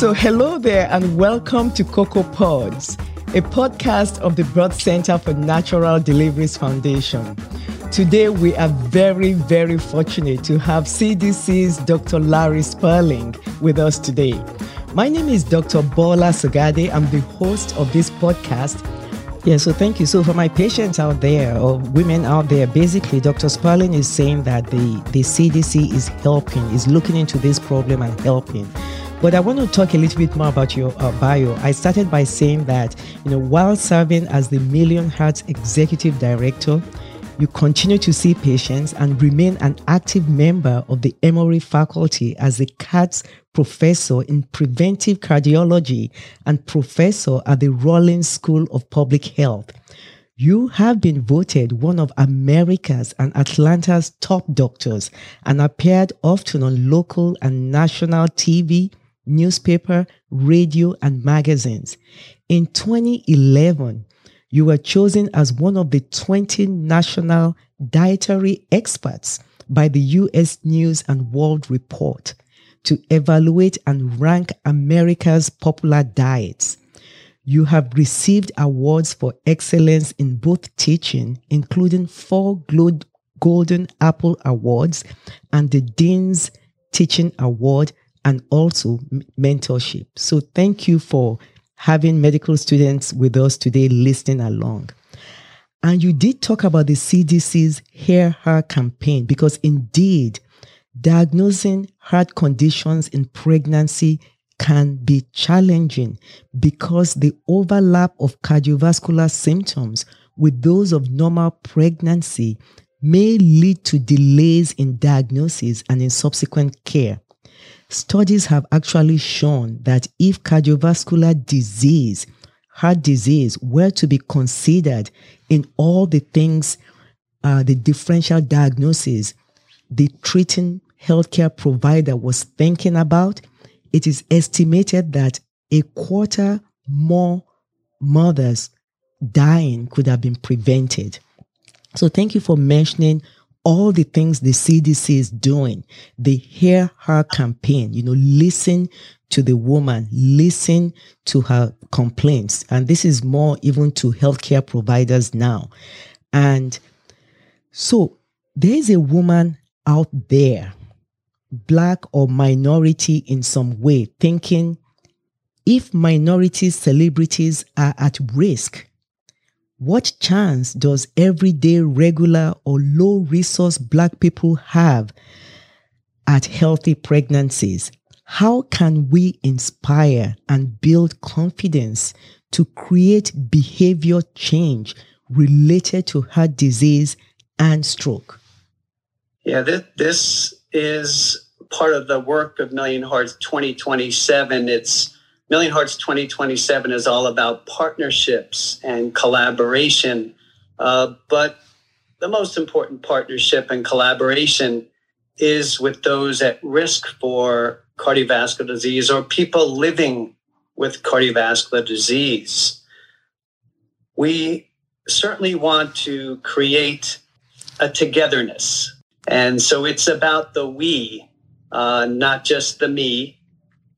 So, hello there, and welcome to Cocoa Pods, a podcast of the Birth Center for Natural Deliveries Foundation. Today, we are very, very fortunate to have CDC's Dr. Larry Sperling with us today. My name is Dr. Bola Sogade. I'm the host of this podcast. Yeah, so thank you. So for my patients out there or women out there, basically Dr. Sperling is saying that the, the CDC is helping, is looking into this problem and helping. But I want to talk a little bit more about your uh, bio. I started by saying that, you know, while serving as the Million Hearts Executive Director, you continue to see patients and remain an active member of the Emory faculty as a Katz professor in preventive cardiology and professor at the Rollins School of Public Health. You have been voted one of America's and Atlanta's top doctors and appeared often on local and national TV, newspaper, radio, and magazines. In 2011, you were chosen as one of the 20 national dietary experts by the US News and World Report to evaluate and rank America's popular diets. You have received awards for excellence in both teaching, including four Golden Apple Awards and the Dean's Teaching Award, and also mentorship. So, thank you for having medical students with us today listening along. And you did talk about the CDC's Hear Her campaign because indeed, diagnosing heart conditions in pregnancy can be challenging because the overlap of cardiovascular symptoms with those of normal pregnancy may lead to delays in diagnosis and in subsequent care. Studies have actually shown that if cardiovascular disease, heart disease, were to be considered in all the things, uh, the differential diagnosis the treating healthcare provider was thinking about, it is estimated that a quarter more mothers dying could have been prevented. So, thank you for mentioning all the things the CDC is doing. The Hear Her campaign, you know, listen to the woman, listen to her complaints. And this is more even to healthcare providers now. And so there is a woman out there, black or minority in some way, thinking if minority celebrities are at risk, what chance does everyday regular or low resource black people have at healthy pregnancies? How can we inspire and build confidence to create behavior change related to heart disease and stroke? Yeah, this, this is part of the work of Million Hearts 2027. It's Million Hearts 2027 is all about partnerships and collaboration. Uh, but the most important partnership and collaboration is with those at risk for cardiovascular disease or people living with cardiovascular disease. We certainly want to create a togetherness. And so it's about the we, uh, not just the me.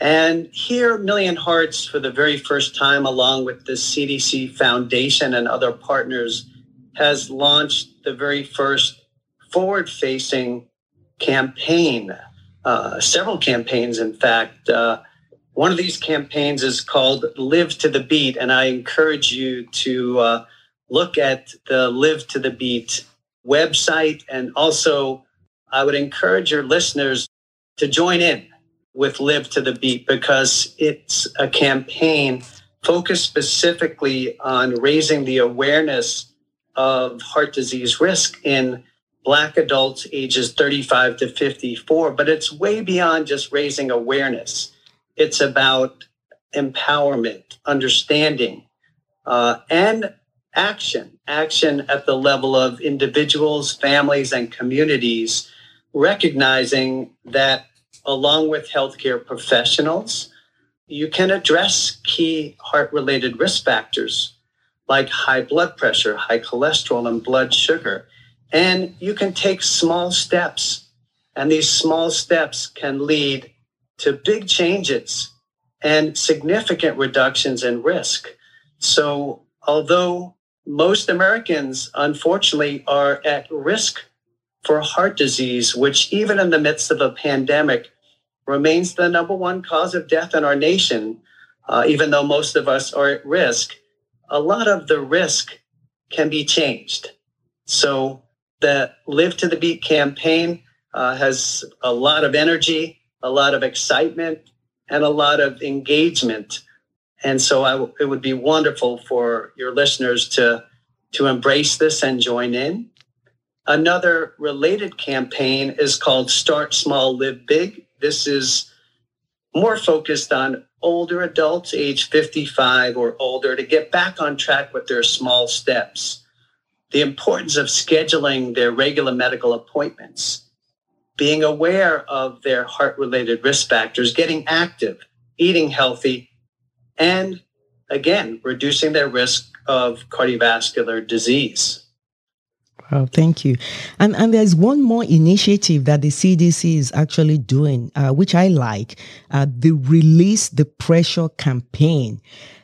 And here, Million Hearts, for the very first time, along with the CDC Foundation and other partners, has launched the very first forward facing campaign, uh, several campaigns, in fact. Uh, one of these campaigns is called Live to the Beat, and I encourage you to uh, look at the Live to the Beat website. And also, I would encourage your listeners to join in with Live to the Beat because it's a campaign focused specifically on raising the awareness of heart disease risk in Black adults ages 35 to 54. But it's way beyond just raising awareness, it's about empowerment, understanding, uh, and action action at the level of individuals, families, and communities, recognizing that along with healthcare professionals, you can address key heart related risk factors like high blood pressure, high cholesterol, and blood sugar. And you can take small steps, and these small steps can lead to big changes and significant reductions in risk. So, although most Americans, unfortunately, are at risk for heart disease, which, even in the midst of a pandemic, remains the number one cause of death in our nation, uh, even though most of us are at risk, a lot of the risk can be changed. So, the Live to the Beat campaign uh, has a lot of energy, a lot of excitement, and a lot of engagement. And so it would be wonderful for your listeners to, to embrace this and join in. Another related campaign is called Start Small, Live Big. This is more focused on older adults, age 55 or older, to get back on track with their small steps. The importance of scheduling their regular medical appointments being aware of their heart related risk factors, getting active, eating healthy, and again, reducing their risk of cardiovascular disease. Well, thank you. And, and there's one more initiative that the CDC is actually doing, uh, which I like uh, the Release the Pressure campaign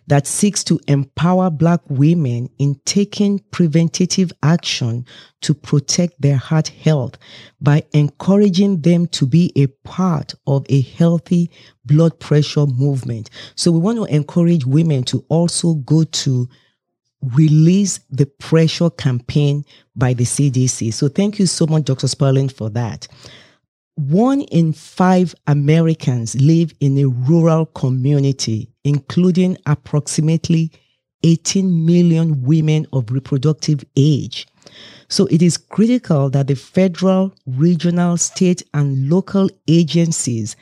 that seeks to empower Black women in taking preventative action to protect their heart health by encouraging them to be a part of a healthy blood pressure movement. So we want to encourage women to also go to release the pressure campaign by the CDC. So thank you so much, Dr. Sperling, for that. One in five Americans live in a rural community, including approximately 18 million women of reproductive age. So it is critical that the federal, regional, state, and local agencies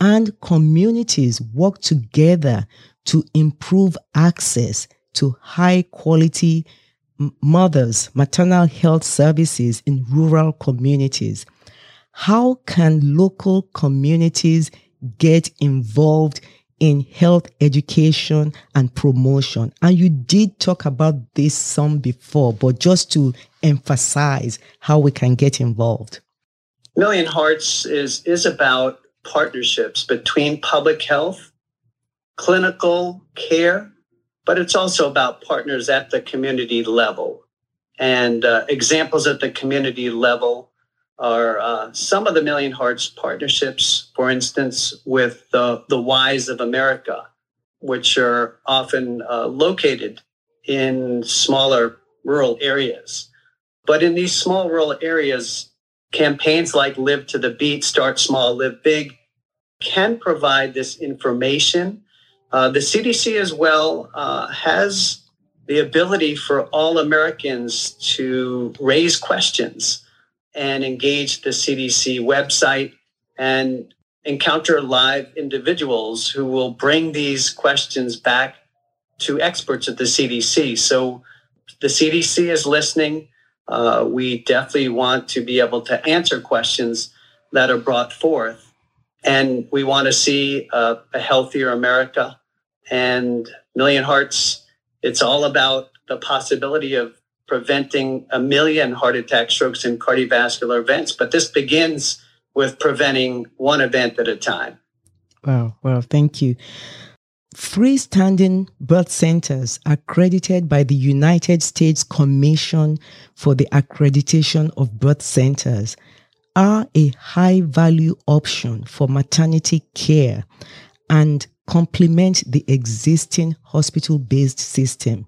and communities work together to improve access to high quality mothers, maternal health services in rural communities how can local communities get involved in health education and promotion? And you did talk about this some before, but just to emphasize how we can get involved. Million Hearts is, is about partnerships between public health, clinical care, but it's also about partners at the community level. And uh, examples at the community level are uh, some of the Million Hearts partnerships, for instance, with the, the Y's of America, which are often uh, located in smaller rural areas. But in these small rural areas, campaigns like Live to the Beat, Start Small, Live Big can provide this information. Uh, the CDC as well uh, has the ability for all Americans to raise questions and engage the CDC website and encounter live individuals who will bring these questions back to experts at the CDC. So the CDC is listening. Uh, we definitely want to be able to answer questions that are brought forth. And we want to see a, a healthier America. And Million Hearts, it's all about the possibility of preventing a million heart attack, strokes, and cardiovascular events. But this begins with preventing one event at a time. Wow, well, thank you. Freestanding birth centers accredited by the United States Commission for the Accreditation of Birth Centers are a high value option for maternity care and complement the existing hospital based system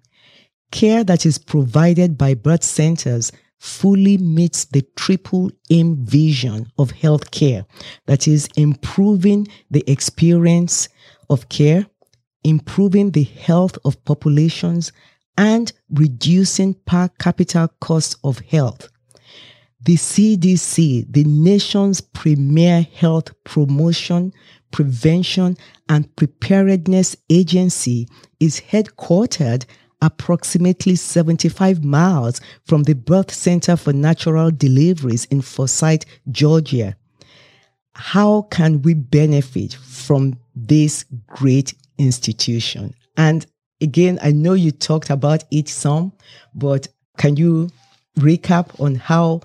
care that is provided by birth centers fully meets the triple aim vision of healthcare that is improving the experience of care, improving the health of populations, and reducing per capita cost of health. The CDC, the nation's premier health promotion, prevention, and preparedness agency, is headquartered approximately 75 miles from the Birth Center for Natural Deliveries in Forsyth, Georgia. How can we benefit from this great institution? And again, I know you talked about it some, but can you recap on how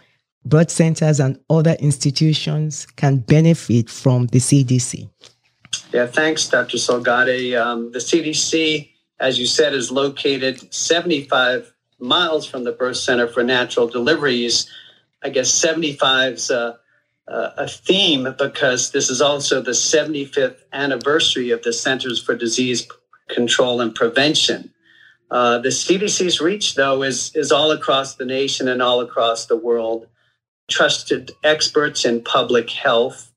birth centers and other institutions can benefit from the CDC? Yeah, thanks, Dr. Sogade. Um, the CDC, as you said, is located 75 miles from the birth center for natural deliveries. I guess 75 is a, a theme because this is also the 75th anniversary of the Centers for Disease Control and Prevention. Uh, the CDC's reach, though, is, is all across the nation and all across the world. Trusted experts in public health.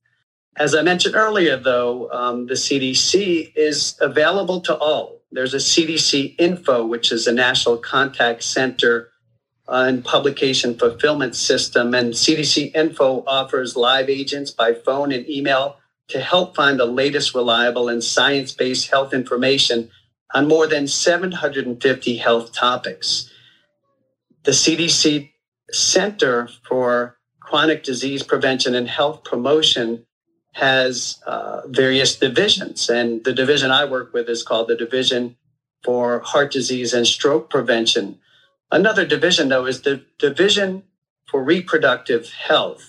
As I mentioned earlier, though, um, the CDC is available to all. There's a CDC Info, which is a national contact center uh, and publication fulfillment system. And CDC Info offers live agents by phone and email to help find the latest reliable and science based health information on more than 750 health topics. The CDC Center for Chronic Disease Prevention and Health Promotion has uh, various divisions. And the division I work with is called the Division for Heart Disease and Stroke Prevention. Another division, though, is the Division for Reproductive Health.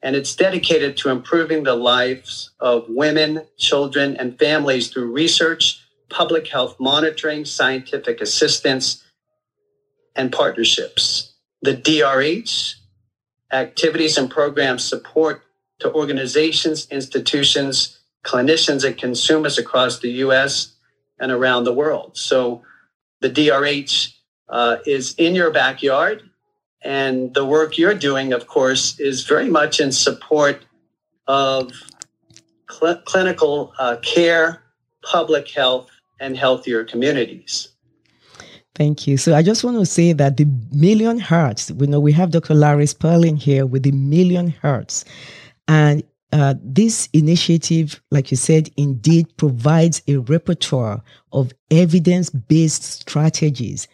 And it's dedicated to improving the lives of women, children, and families through research, public health monitoring, scientific assistance, and partnerships. The DRH activities and programs support to organizations, institutions, clinicians, and consumers across the US and around the world. So the DRH uh, is in your backyard. And the work you're doing, of course, is very much in support of cl- clinical uh, care, public health, and healthier communities. Thank you. So I just want to say that the Million Hearts, we know we have Dr. Larry Sperling here with the Million Hearts. And uh, this initiative, like you said, indeed provides a repertoire of evidence based strategies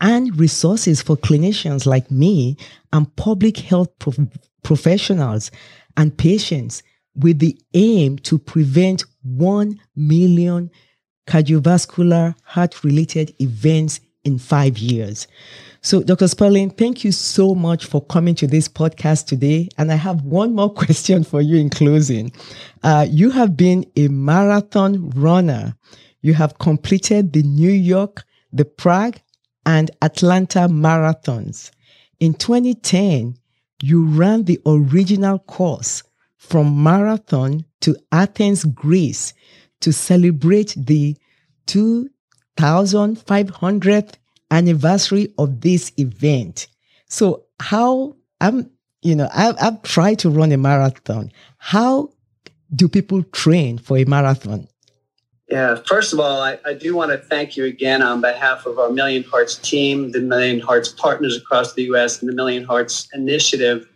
and resources for clinicians like me and public health professionals and patients with the aim to prevent 1 million cardiovascular heart related events in five years. So, Dr. Sperling, thank you so much for coming to this podcast today. And I have one more question for you in closing. Uh, you have been a marathon runner. You have completed the New York, the Prague, and Atlanta marathons. In 2010, you ran the original course from Marathon to Athens, Greece to celebrate the 2500th anniversary of this event. So how I'm, you know, I've, I've tried to run a marathon. How do people train for a marathon? Yeah, first of all, I, I, do want to thank you again on behalf of our Million Hearts team, the Million Hearts partners across the U.S., and the Million Hearts Initiative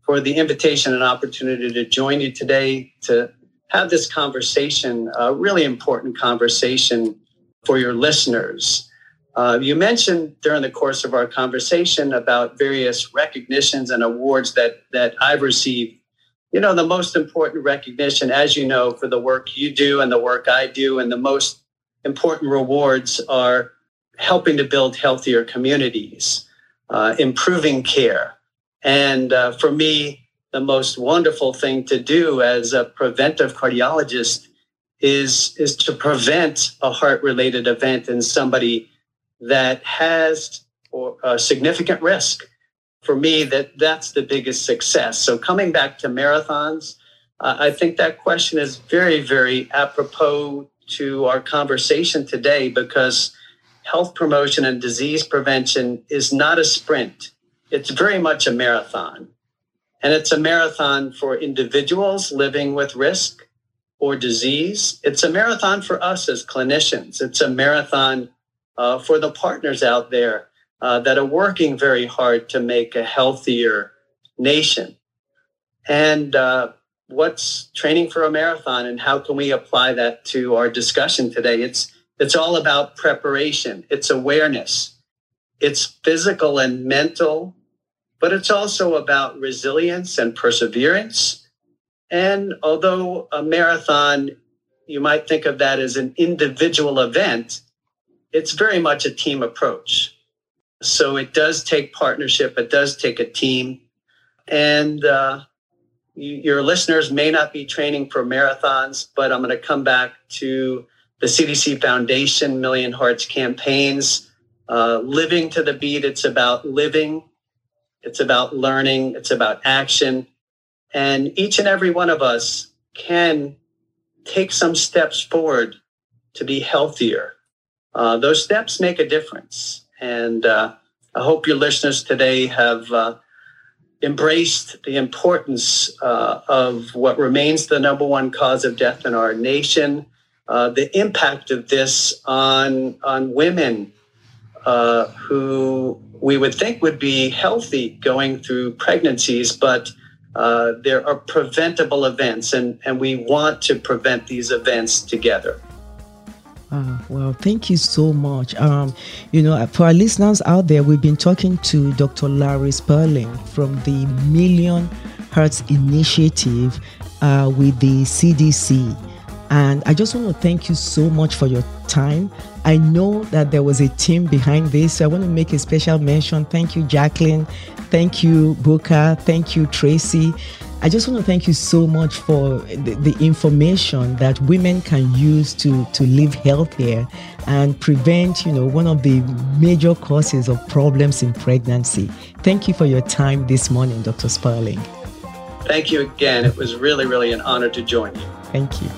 for the invitation and opportunity to join you today to have this conversation, a really important conversation for your listeners. Uh, you mentioned during the course of our conversation about various recognitions and awards that that I've received. You know, the most important recognition, as you know, for the work you do and the work I do, and the most important rewards are helping to build healthier communities, uh, improving care, and uh, for me, the most wonderful thing to do as a preventive cardiologist is is to prevent a heart related event in somebody that has or a significant risk. For me that that's the biggest success. So coming back to marathons uh, i think that question is very very apropos to our conversation today because health promotion and disease prevention is not a sprint. It's very much a marathon. And it's a marathon for individuals living with risk or disease it's a marathon for us as clinicians it's a marathon uh, for the partners out there uh, that are working very hard to make a healthier nation. And uh, what's training for a marathon, and how can we apply that to our discussion today? It's it's all about preparation. It's awareness. It's physical and mental, but it's also about resilience and perseverance. And although a marathon, you might think of that as an individual event, it's very much a team approach. So it does take partnership, it does take a team. And uh, your listeners may not be training for marathons, but I'm going to come back to the CDC Foundation Million Hearts campaigns. Uh, living to the beat, it's about living, it's about learning, it's about action. And each and every one of us can take some steps forward to be healthier. Uh, those steps make a difference. And uh, I hope your listeners today have uh, embraced the importance uh, of what remains the number one cause of death in our nation, uh, the impact of this on, on women uh, who we would think would be healthy going through pregnancies, but uh, there are preventable events, and, and we want to prevent these events together. Uh, well, thank you so much. Um, you know, for our listeners out there, we've been talking to Dr. Larry Sperling from the Million Hearts Initiative uh, with the CDC. And I just want to thank you so much for your time. I know that there was a team behind this, so I want to make a special mention. Thank you, Jacqueline. Thank you, Booker. Thank you, Tracy. I just want to thank you so much for the, the, information that women can use to, to live healthier and prevent, you know, one of the major causes of problems in pregnancy. Thank you for your time this morning, Dr. Sperling. Thank you again. It was really, really an honor to join you. Thank you.